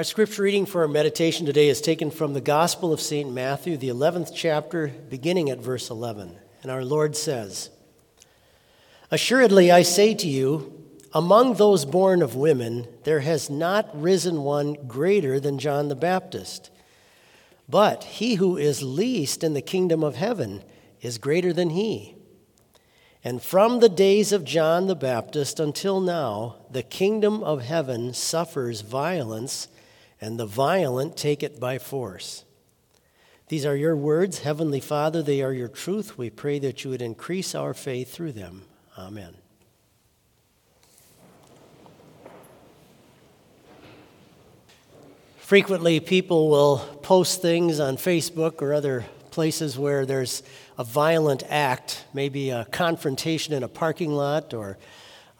Our scripture reading for our meditation today is taken from the Gospel of St. Matthew, the 11th chapter, beginning at verse 11. And our Lord says, Assuredly, I say to you, among those born of women, there has not risen one greater than John the Baptist. But he who is least in the kingdom of heaven is greater than he. And from the days of John the Baptist until now, the kingdom of heaven suffers violence and the violent take it by force. These are your words, Heavenly Father. They are your truth. We pray that you would increase our faith through them. Amen. Frequently, people will post things on Facebook or other places where there's a violent act, maybe a confrontation in a parking lot or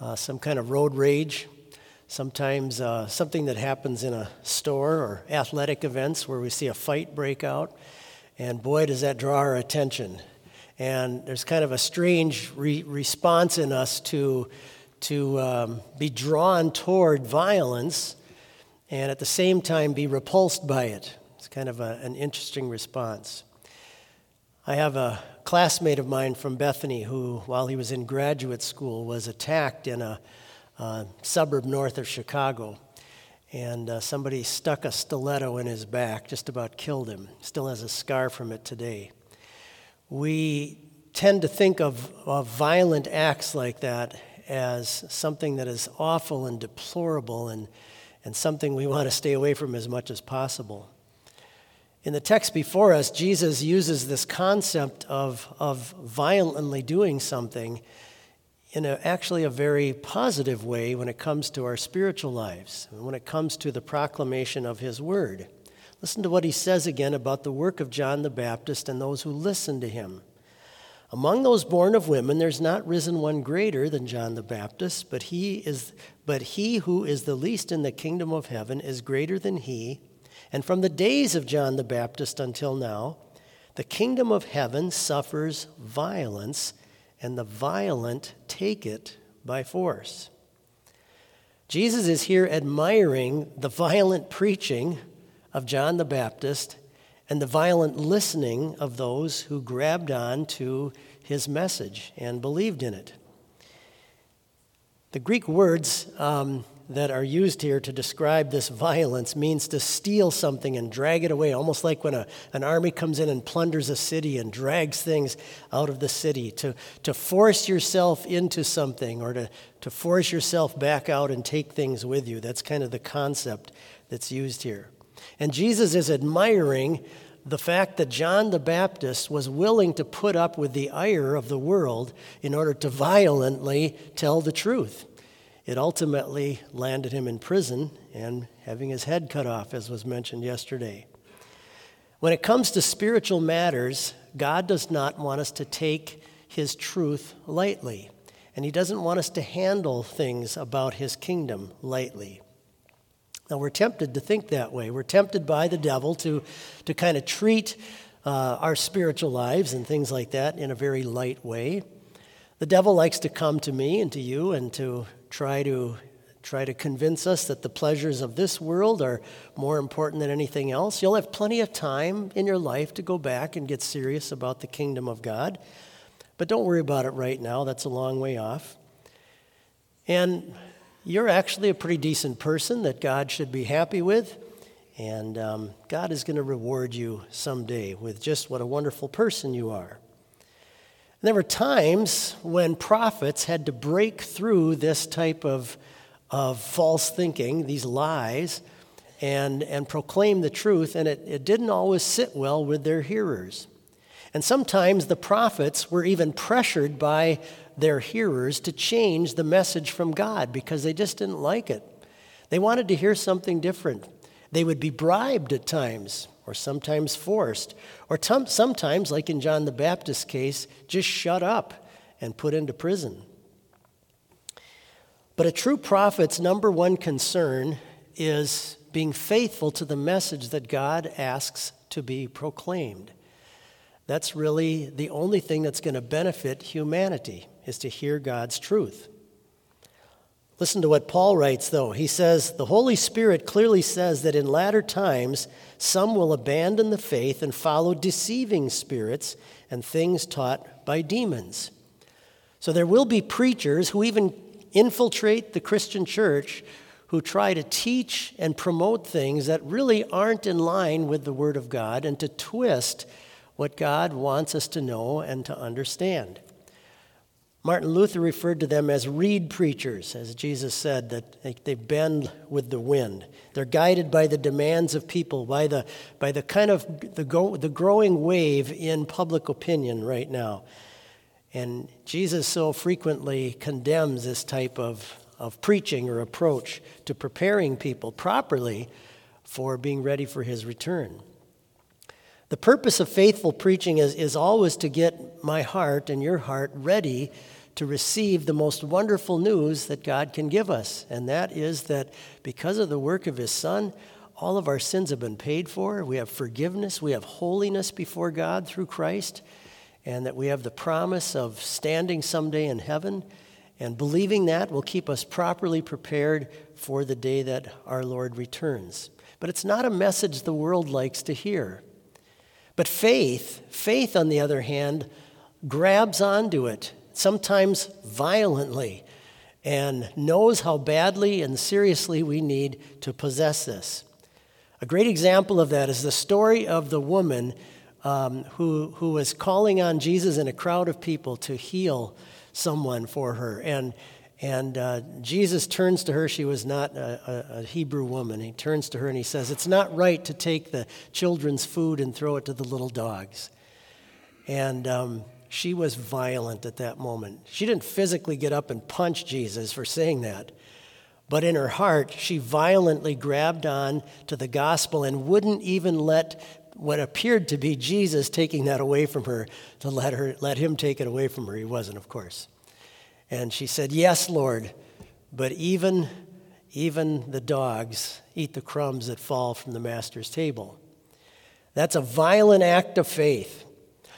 uh, some kind of road rage sometimes uh, something that happens in a store or athletic events where we see a fight break out. And boy, does that draw our attention. And there's kind of a strange re- response in us to, to um, be drawn toward violence and at the same time be repulsed by it. It's kind of a, an interesting response. I have a classmate of mine from Bethany who, while he was in graduate school, was attacked in a uh, suburb north of Chicago. And uh, somebody stuck a stiletto in his back, just about killed him. Still has a scar from it today. We tend to think of, of violent acts like that as something that is awful and deplorable and, and something we want to stay away from as much as possible. In the text before us, Jesus uses this concept of, of violently doing something in a, actually a very positive way when it comes to our spiritual lives, when it comes to the proclamation of His Word. Listen to what he says again about the work of John the Baptist and those who listen to him. Among those born of women, there's not risen one greater than John the Baptist, but he, is, but he who is the least in the kingdom of heaven is greater than he. And from the days of John the Baptist until now, the kingdom of heaven suffers violence, and the violent take it by force. Jesus is here admiring the violent preaching of John the Baptist and the violent listening of those who grabbed on to his message and believed in it. The Greek words um, that are used here to describe this violence means to steal something and drag it away, almost like when a, an army comes in and plunders a city and drags things out of the city, to, to force yourself into something or to, to force yourself back out and take things with you. That's kind of the concept that's used here. And Jesus is admiring the fact that John the Baptist was willing to put up with the ire of the world in order to violently tell the truth. It ultimately landed him in prison and having his head cut off, as was mentioned yesterday. When it comes to spiritual matters, God does not want us to take his truth lightly, and he doesn't want us to handle things about his kingdom lightly. Now, we're tempted to think that way. We're tempted by the devil to, to kind of treat uh, our spiritual lives and things like that in a very light way. The devil likes to come to me and to you and to try to try to convince us that the pleasures of this world are more important than anything else. You'll have plenty of time in your life to go back and get serious about the kingdom of God. But don't worry about it right now, that's a long way off. And you're actually a pretty decent person that God should be happy with. And um, God is going to reward you someday with just what a wonderful person you are. There were times when prophets had to break through this type of, of false thinking, these lies, and, and proclaim the truth, and it, it didn't always sit well with their hearers. And sometimes the prophets were even pressured by their hearers to change the message from God because they just didn't like it. They wanted to hear something different. They would be bribed at times or sometimes forced, or t- sometimes, like in John the Baptist's case, just shut up and put into prison. But a true prophet's number one concern is being faithful to the message that God asks to be proclaimed. That's really the only thing that's going to benefit humanity is to hear God's truth. Listen to what Paul writes, though. He says, The Holy Spirit clearly says that in latter times some will abandon the faith and follow deceiving spirits and things taught by demons. So there will be preachers who even infiltrate the Christian church who try to teach and promote things that really aren't in line with the Word of God and to twist what God wants us to know and to understand. Martin Luther referred to them as reed preachers, as Jesus said, that they, bend with the wind. They're guided by the demands of people, by the, by the kind of the, go, the growing wave in public opinion right now. And Jesus so frequently condemns this type of, of preaching or approach to preparing people properly for being ready for his return. The purpose of faithful preaching is, is always to get my heart and your heart ready to receive the most wonderful news that God can give us. And that is that because of the work of His Son, all of our sins have been paid for. We have forgiveness. We have holiness before God through Christ. And that we have the promise of standing someday in heaven. And believing that will keep us properly prepared for the day that our Lord returns. But it's not a message the world likes to hear. But faith, faith on the other hand, grabs onto it, sometimes violently, and knows how badly and seriously we need to possess this. A great example of that is the story of the woman um, who, who was calling on Jesus in a crowd of people to heal someone for her. And and uh, Jesus turns to her. She was not a, a, Hebrew woman. He turns to her and he says, It's not right to take the children's food and throw it to the little dogs. And um, she was violent at that moment. She didn't physically get up and punch Jesus for saying that. But in her heart, she violently grabbed on to the gospel and wouldn't even let what appeared to be Jesus taking that away from her to let, her, let him take it away from her. He wasn't, of course. And she said, Yes, Lord, but even, even the dogs eat the crumbs that fall from the master's table. That's a violent act of faith.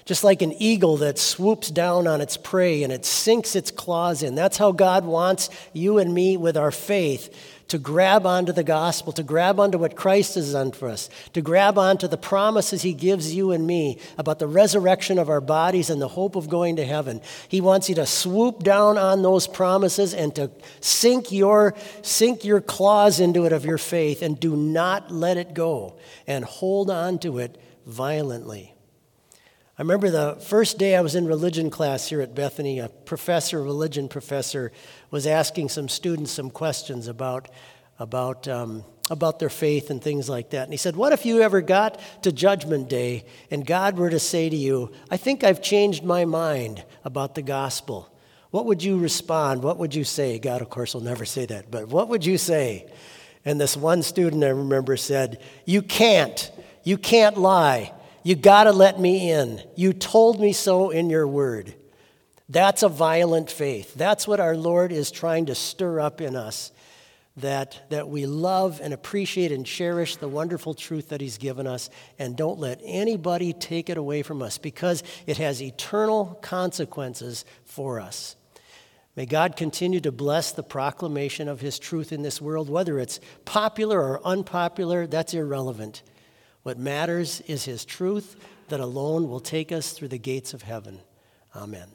Just like an eagle that swoops down on its prey and it sinks its claws in. That's how God wants you and me with our faith to grab onto the gospel, to grab onto what Christ has done for us, to grab onto the promises he gives you and me about the resurrection of our bodies and the hope of going to heaven. He wants you to swoop down on those promises and to sink your, sink your claws into it of your faith and do not let it go and hold on to it violently. I remember the first day I was in religion class here at Bethany, a professor, religion professor, was asking some students some questions about, about, um, about their faith and things like that. And he said, What if you ever got to Judgment Day and God were to say to you, I think I've changed my mind about the gospel? What would you respond? What would you say? God, of course, will never say that, but what would you say? And this one student I remember said, You can't. You can't lie. You got to let me in. You told me so in your word. That's a violent faith. That's what our Lord is trying to stir up in us that, that we love and appreciate and cherish the wonderful truth that He's given us and don't let anybody take it away from us because it has eternal consequences for us. May God continue to bless the proclamation of His truth in this world, whether it's popular or unpopular, that's irrelevant. What matters is His truth that alone will take us through the gates of heaven. Amen.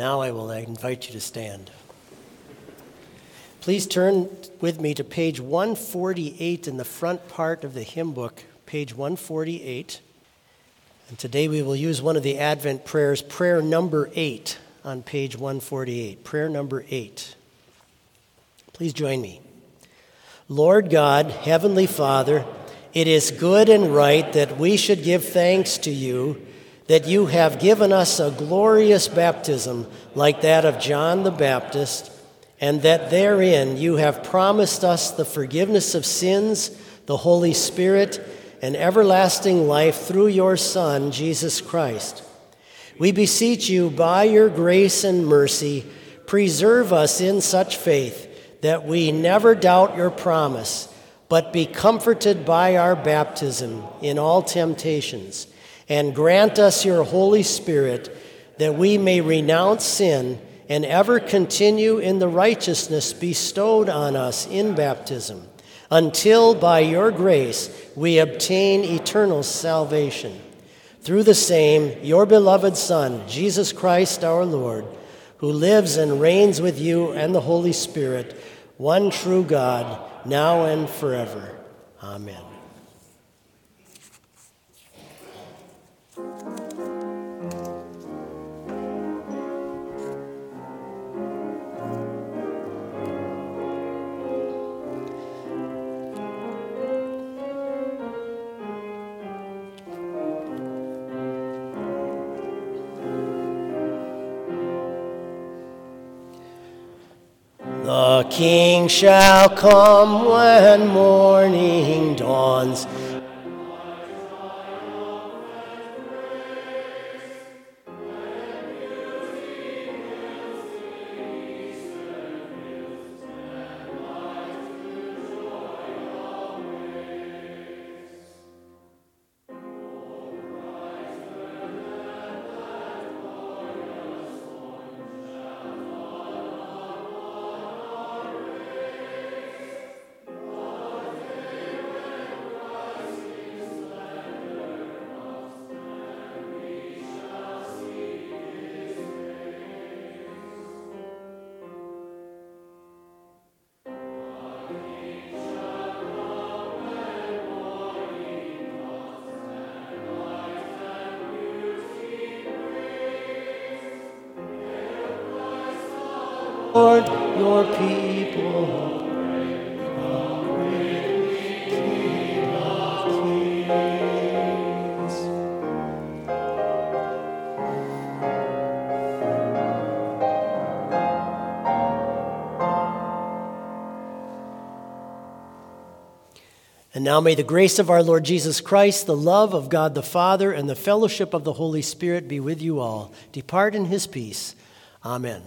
Now I will invite you to stand. Please turn with me to page 148 in the front part of the hymn book, page 148. And today we will use one of the Advent prayers, prayer number eight, on page 148. Prayer number eight. Please join me. Lord God, Heavenly Father, it is good and right that we should give thanks to you that you have given us a glorious baptism like that of John the Baptist, and that therein you have promised us the forgiveness of sins, the Holy Spirit, and everlasting life through your Son, Jesus Christ. We beseech you, by your grace and mercy, preserve us in such faith that we never doubt your promise, but be comforted by our baptism in all temptations and grant us your Holy Spirit that we may renounce sin and ever continue in the righteousness bestowed on us in baptism, until by your grace we obtain eternal salvation. Through the same, your beloved Son, Jesus Christ our Lord, who lives and reigns with you and the Holy Spirit, one true God, now and forever. Amen. The king shall come when morning dawns. Your people. And now may the grace of our Lord Jesus Christ, the love of God the Father, and the fellowship of the Holy Spirit be with you all. Depart in his peace. Amen.